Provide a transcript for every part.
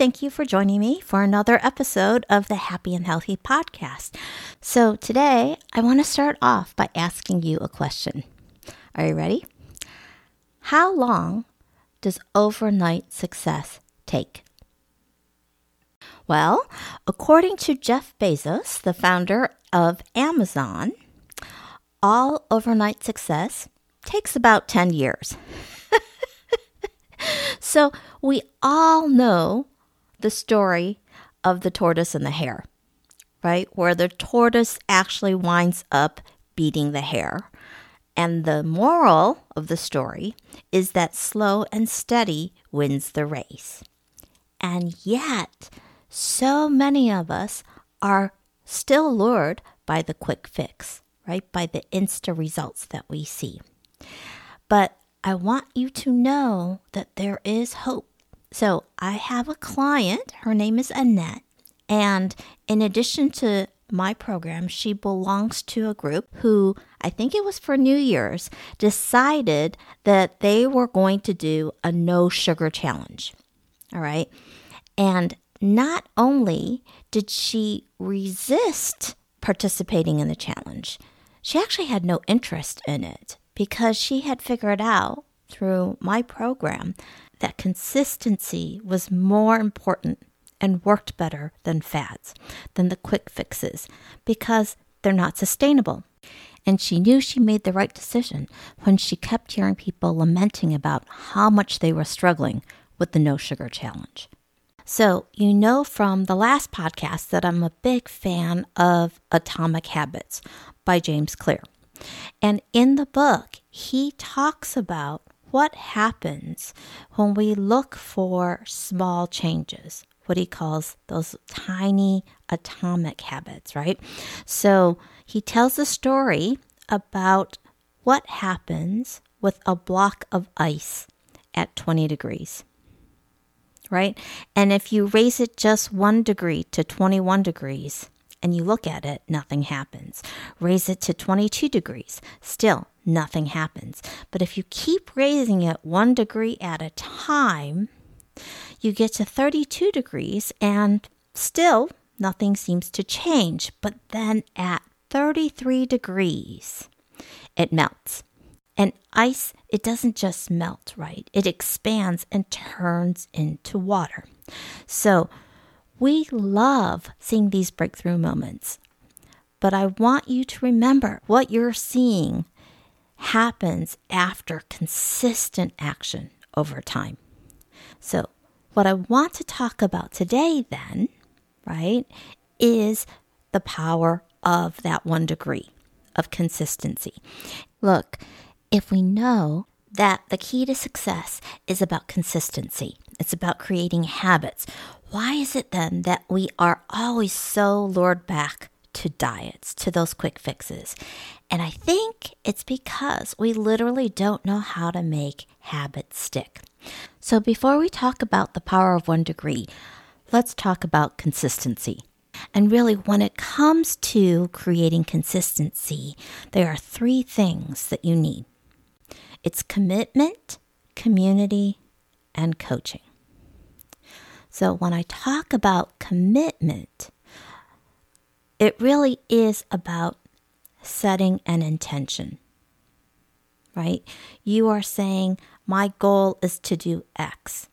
Thank you for joining me for another episode of the Happy and Healthy Podcast. So, today I want to start off by asking you a question. Are you ready? How long does overnight success take? Well, according to Jeff Bezos, the founder of Amazon, all overnight success takes about 10 years. so we all know the story of the tortoise and the hare, right? Where the tortoise actually winds up beating the hare. And the moral of the story is that slow and steady wins the race. And yet, so many of us are still lured by the quick fix, right? By the insta results that we see. But I want you to know that there is hope. So I have a client, her name is Annette, and in addition to my program, she belongs to a group who, I think it was for New Year's, decided that they were going to do a no sugar challenge. All right. And not only did she resist participating in the challenge, she actually had no interest in it because she had figured out through my program that consistency was more important and worked better than fads, than the quick fixes, because they're not sustainable. And she knew she made the right decision when she kept hearing people lamenting about how much they were struggling with the no sugar challenge. So, you know from the last podcast that I'm a big fan of Atomic Habits by James Clear. And in the book, he talks about what happens when we look for small changes, what he calls those tiny atomic habits, right? So he tells a story about what happens with a block of ice at 20 degrees right? And if you raise it just one degree to 21 degrees and you look at it, nothing happens. Raise it to 22 degrees, still nothing happens. But if you keep raising it one degree at a time, you get to 32 degrees and still nothing seems to change. But then at 33 degrees, it melts. And ice, it doesn't just melt, right? It expands and turns into water. So we love seeing these breakthrough moments. But I want you to remember what you're seeing happens after consistent action over time. So, what I want to talk about today, then, right, is the power of that one degree of consistency. Look, if we know that the key to success is about consistency, it's about creating habits, why is it then that we are always so lured back to diets, to those quick fixes? And I think it's because we literally don't know how to make habits stick. So before we talk about the power of one degree, let's talk about consistency. And really, when it comes to creating consistency, there are three things that you need it's commitment, community, and coaching. So when I talk about commitment, it really is about setting an intention, right? You are saying, my goal is to do X.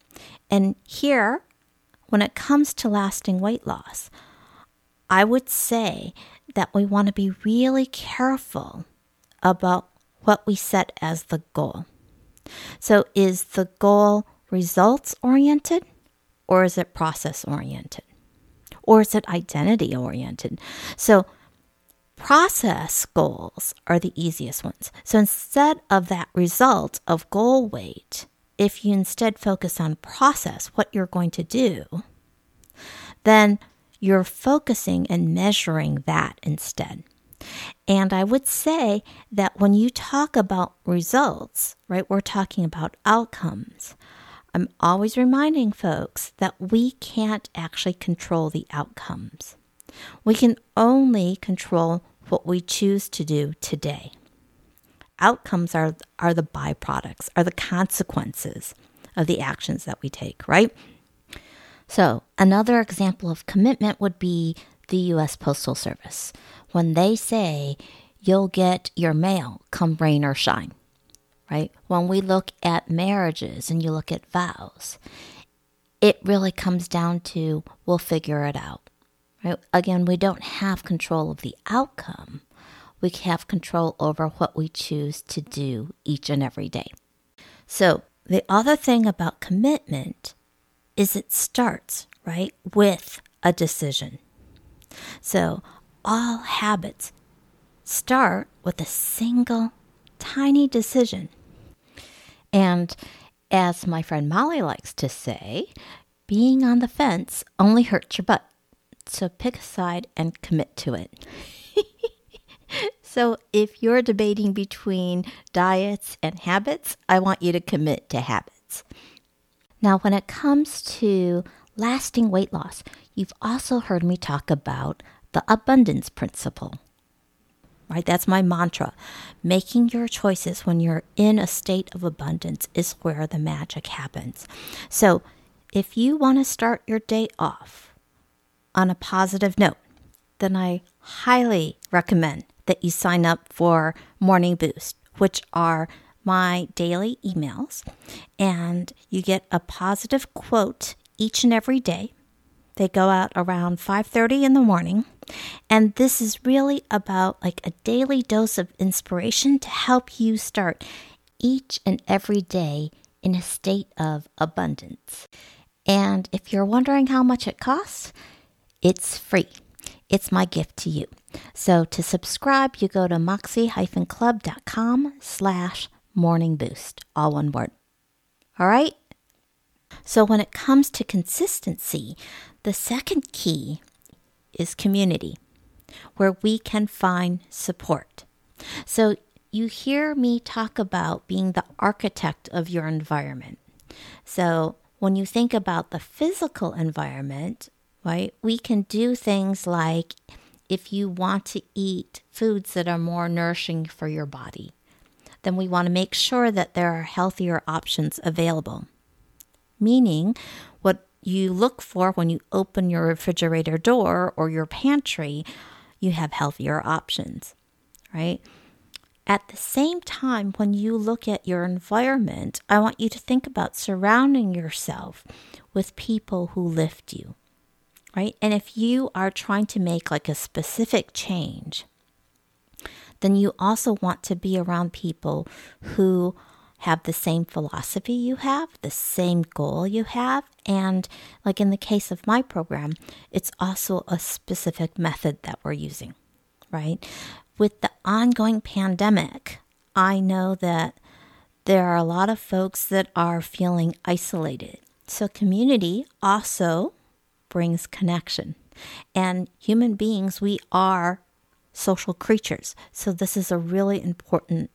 And here, when it comes to lasting weight loss, I would say that we want to be really careful about what we set as the goal. So, is the goal results oriented or is it process oriented? Or is it identity oriented? So, process goals are the easiest ones. So, instead of that result of goal weight, if you instead focus on process, what you're going to do, then you're focusing and measuring that instead. And I would say that when you talk about results, right, we're talking about outcomes. I'm always reminding folks that we can't actually control the outcomes. We can only control what we choose to do today. Outcomes are, are the byproducts, are the consequences of the actions that we take, right? So, another example of commitment would be the US Postal Service when they say you'll get your mail come rain or shine, right? When we look at marriages and you look at vows, it really comes down to we'll figure it out. Right? Again, we don't have control of the outcome. We have control over what we choose to do each and every day. So, the other thing about commitment is it starts, right, with a decision. So, all habits start with a single tiny decision. And as my friend Molly likes to say, being on the fence only hurts your butt. So pick a side and commit to it. so if you're debating between diets and habits, I want you to commit to habits. Now, when it comes to lasting weight loss, you've also heard me talk about the abundance principle. Right? That's my mantra. Making your choices when you're in a state of abundance is where the magic happens. So, if you want to start your day off on a positive note, then I highly recommend that you sign up for Morning Boost, which are my daily emails, and you get a positive quote each and every day. They go out around 5:30 in the morning, and this is really about like a daily dose of inspiration to help you start each and every day in a state of abundance. And if you're wondering how much it costs, it's free. It's my gift to you. So to subscribe, you go to moxie-club.com slash morning boost, all one word. All right? So when it comes to consistency, the second key is community, where we can find support. So you hear me talk about being the architect of your environment. So when you think about the physical environment, right, we can do things like if you want to eat foods that are more nourishing for your body, then we want to make sure that there are healthier options available. Meaning, you look for when you open your refrigerator door or your pantry, you have healthier options, right? At the same time, when you look at your environment, I want you to think about surrounding yourself with people who lift you, right? And if you are trying to make like a specific change, then you also want to be around people who have the same philosophy you have, the same goal you have, and like in the case of my program, it's also a specific method that we're using, right? with the ongoing pandemic, I know that there are a lot of folks that are feeling isolated. So, community also brings connection. And human beings, we are social creatures. So, this is a really important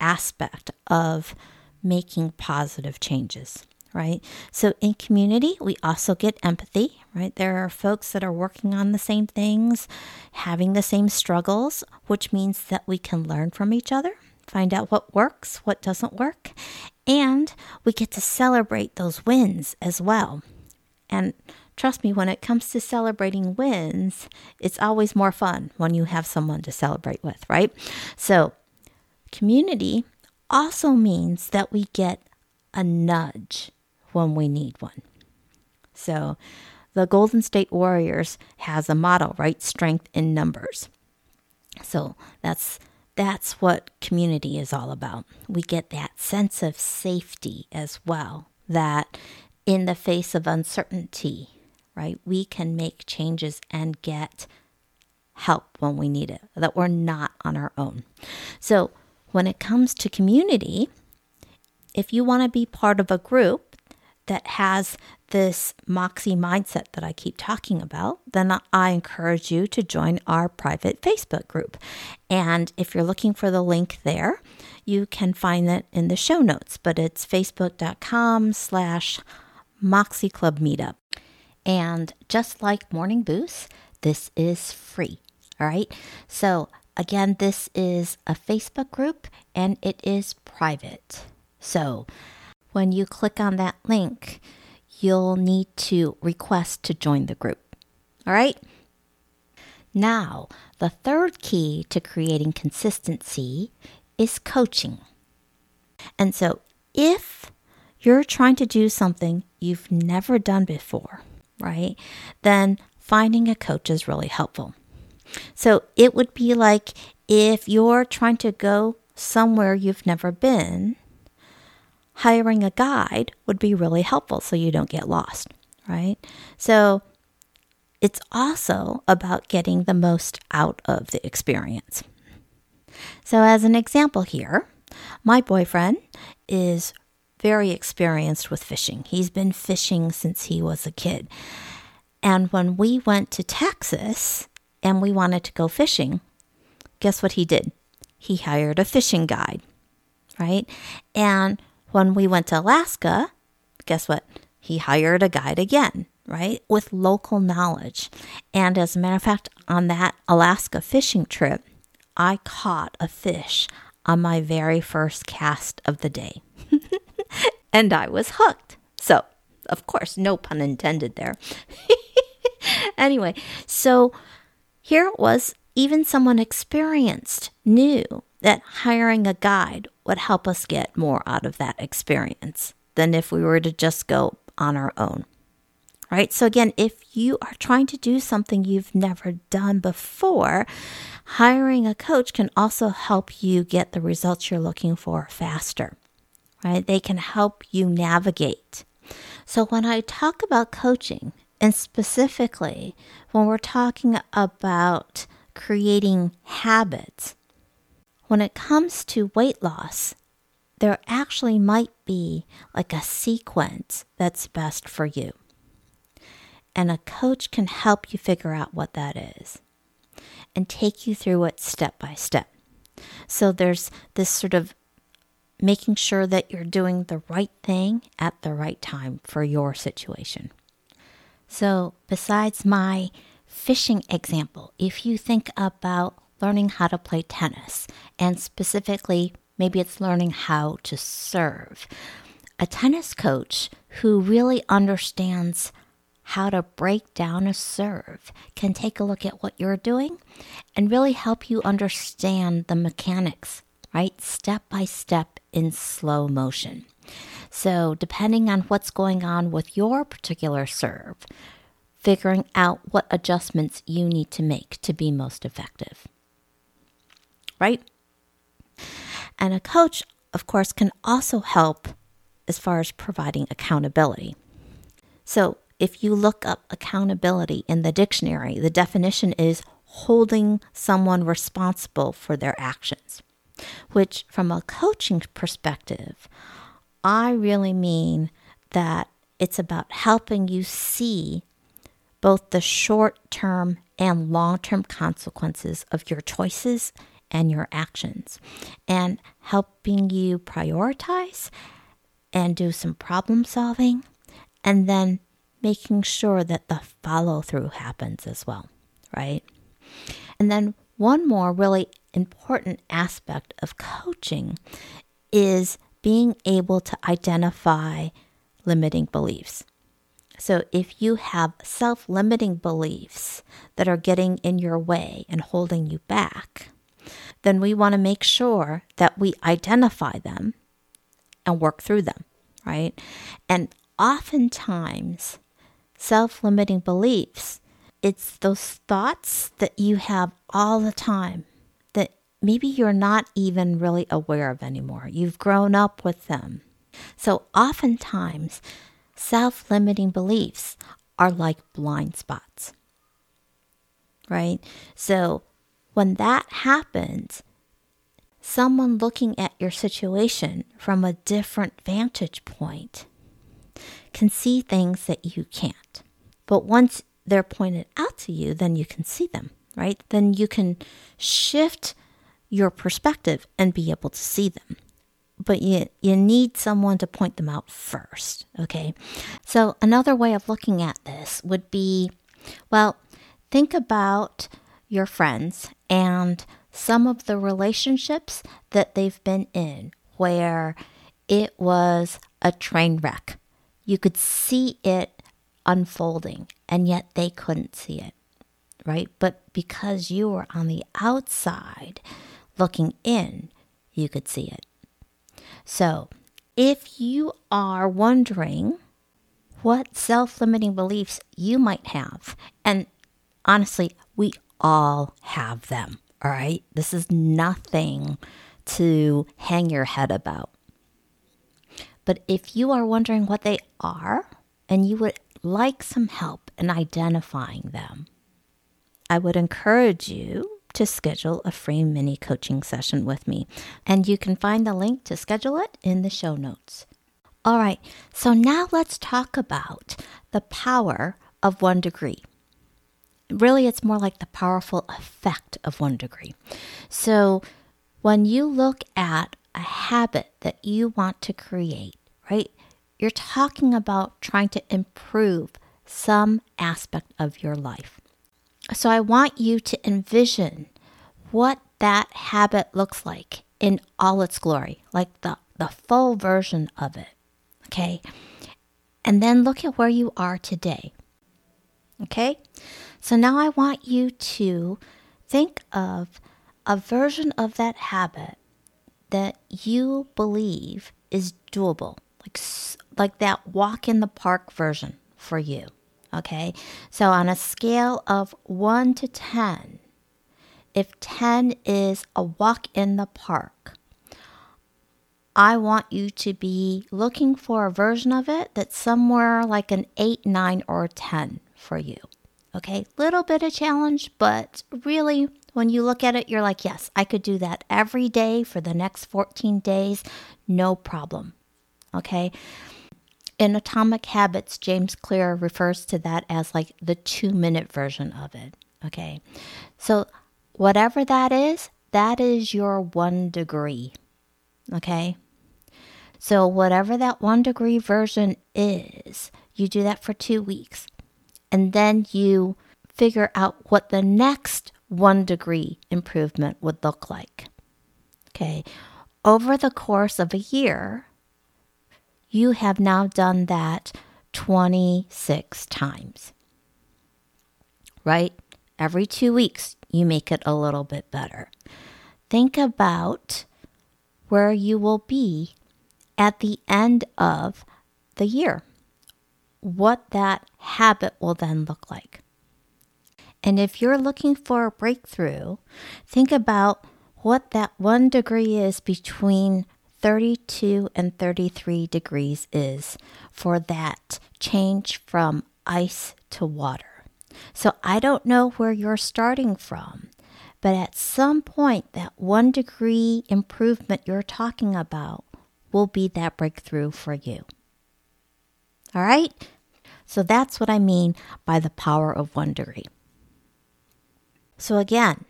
aspect of making positive changes right? So in community, we also get empathy, right? There are folks that are working on the same things, having the same struggles, which means that we can learn from each other, find out what works, what doesn't work, and we get to celebrate those wins as well. And trust me, when it comes to celebrating wins, it's always more fun when you have someone to celebrate with, right? So, community also means that we get a nudge when we need one. So, the Golden State Warriors has a motto, right? Strength in numbers. So, that's that's what community is all about. We get that sense of safety as well that in the face of uncertainty, right? We can make changes and get help when we need it, that we're not on our own. So, when it comes to community, if you want to be part of a group that has this Moxie mindset that I keep talking about, then I encourage you to join our private Facebook group. And if you're looking for the link there, you can find it in the show notes, but it's facebook.com slash Moxie Club Meetup. And just like Morning Boost, this is free. All right. So again, this is a Facebook group and it is private. So when you click on that link, you'll need to request to join the group. All right? Now, the third key to creating consistency is coaching. And so, if you're trying to do something you've never done before, right, then finding a coach is really helpful. So, it would be like if you're trying to go somewhere you've never been, hiring a guide would be really helpful so you don't get lost, right? So it's also about getting the most out of the experience. So, as an example here, my boyfriend is very experienced with fishing. He's been fishing since he was a kid. And when we went to Texas and we wanted to go fishing, guess what he did? He hired a fishing guide, right? And when we went to Alaska, guess what? He hired a guide again, right? With local knowledge. And as a matter of fact, on that Alaska fishing trip, I caught a fish on my very first cast of the day. and I was hooked. So, of course, no pun intended there. anyway, so here it was, even someone experienced knew that hiring a guide would help us get more out of that experience than if we were to just go on our own. Right? So, again, if you are trying to do something you've never done before, hiring a coach can also help you get the results you're looking for faster. Right? They can help you navigate. So, when I talk about coaching, and specifically when we're talking about creating habits, when it comes to weight loss, there actually might be like a sequence that's best for you. And a coach can help you figure out what that is and take you through it step by step. So there's this sort of making sure that you're doing the right thing at the right time for your situation. So, besides my fishing example, if you think about learning how to play tennis, and specifically, maybe it's learning how to serve. A tennis coach who really understands how to break down a serve can take a look at what you're doing and really help you understand the mechanics, right? Step by step in slow motion. So, depending on what's going on with your particular serve, figuring out what adjustments you need to make to be most effective right? And a coach, of course, can also help as far as providing accountability. So if you look up accountability in the dictionary, the definition is holding someone responsible for their actions, which, from a coaching perspective, I really mean that it's about helping you see both the short term and long term consequences of your choices and your actions and helping you prioritize and do some problem solving and then making sure that the follow through happens as well, right? And then one more really important aspect of coaching is being able to identify limiting beliefs. So, if you have self limiting beliefs that are getting in your way and holding you back, then we want to make sure that we identify them and work through them, right? And oftentimes, self limiting beliefs, it's those thoughts that you have all the time maybe you're not even really aware of anymore. You've grown up with them. So, oftentimes, self limiting beliefs are like blind spots, right? So, when that happens, someone looking at your situation from a different vantage point can see things that you can't. But once they're pointed out to you, then you can see them, right? Then you can shift your perspective and be able to see them. But you, you need someone to point them out first, okay? So, another way of looking at this would be well, think about your friends and some of the relationships that they've been in where it was a train wreck. You could see it unfolding, and yet they couldn't see it, right? But because you were on the outside looking in, you could see it. So, if you are wondering what self limiting beliefs you might have, and honestly, we all have them, all right? This is nothing to hang your head about. But if you are wondering what they are and you would like some help in identifying them, I would encourage you to schedule a free mini coaching session with me. And you can find the link to schedule it in the show notes. All right, so now let's talk about the power of one degree. Really, it's more like the powerful effect of one degree. So, when you look at a habit that you want to create, right? You're talking about trying to improve some aspect of your life. So I want you to envision what that habit looks like in all its glory, like the, the full version of it. Okay. And then look at where you are today. Okay. So now I want you to think of a version of that habit that you believe is doable, like like that walk in the park version for you. Okay? So on a scale of 1 to 10, if 10 is a walk in the park, I want you to be looking for a version of it that's somewhere like an 8, 9, or 10 for you. Okay, little bit of challenge, but really, when you look at it, you're like, yes, I could do that every day for the next 14 days, no problem. Okay, in Atomic Habits, James Clear refers to that as like the two minute version of it. Okay, so whatever that is, that is your one degree. Okay, so whatever that one degree version is, you do that for two weeks and then you figure out what the next one degree improvement would look like. Okay, over the course of a year, you have now done that 26 times. Right? Every two weeks, you make it a little bit better. Think about where you will be at the end of the year what that habit will then look like. And if you're looking for a breakthrough, think about what that one degree is between 32 and 33 degrees is for that change from ice to water. So I don't know where you're starting from, but at some point, that one degree improvement you're talking about will be that breakthrough for you. All right? So that's what I mean by the power of one degree. So again,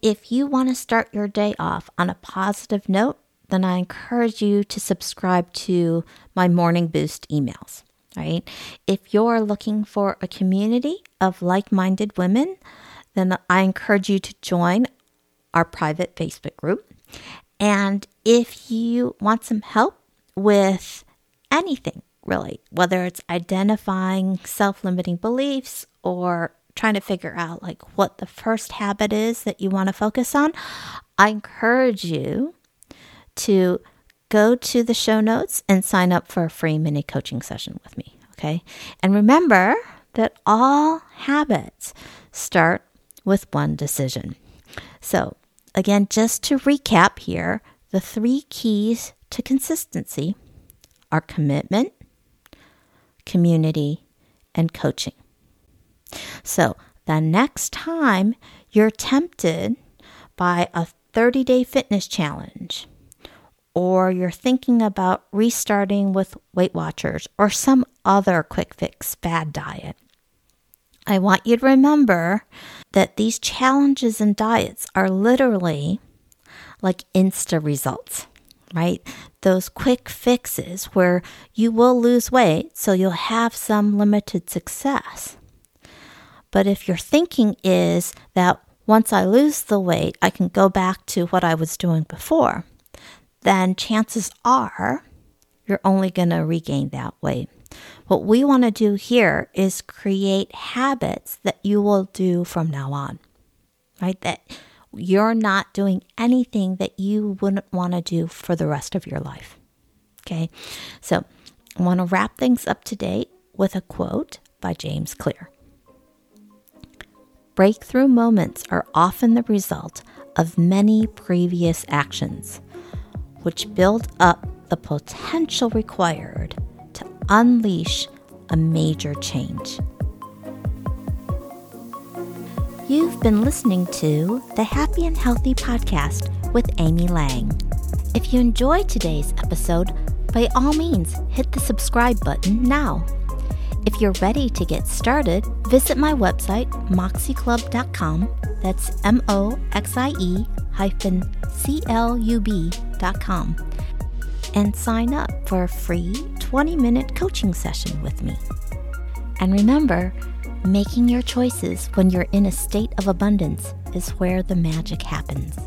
if you want to start your day off on a positive note, then I encourage you to subscribe to my morning boost emails. Right? If you're looking for a community of like minded women, then I encourage you to join our private Facebook group. And if you want some help with anything, really, whether it's identifying self limiting beliefs or trying to figure out like what the first habit is that you want to focus on, I encourage you to go to the show notes and sign up for a free mini coaching session with me. Okay. And remember that all habits start with one decision. So, again, just to recap here, the three keys to consistency are commitment, community, and coaching. So, the next time you're tempted by a 30 day fitness challenge or you're thinking about restarting with Weight Watchers or some other quick fix fad diet, I want you to remember that these challenges and diets are literally like insta results, right? Those quick fixes where you will lose weight, so you'll have some limited success. But if your thinking is that once I lose the weight, I can go back to what I was doing before, then chances are you're only going to regain that weight. What we want to do here is create habits that you will do from now on, right? That you're not doing anything that you wouldn't want to do for the rest of your life. Okay, so I want to wrap things up today with a quote by James Clear. Breakthrough moments are often the result of many previous actions, which build up the potential required to unleash a major change. You've been listening to the Happy and Healthy Podcast with Amy Lang. If you enjoyed today's episode, by all means, hit the subscribe button now. If you're ready to get started, visit my website, moxieclub.com. That's M O X I E hyphen C L U And sign up for a free 20 minute coaching session with me. And remember, making your choices when you're in a state of abundance is where the magic happens.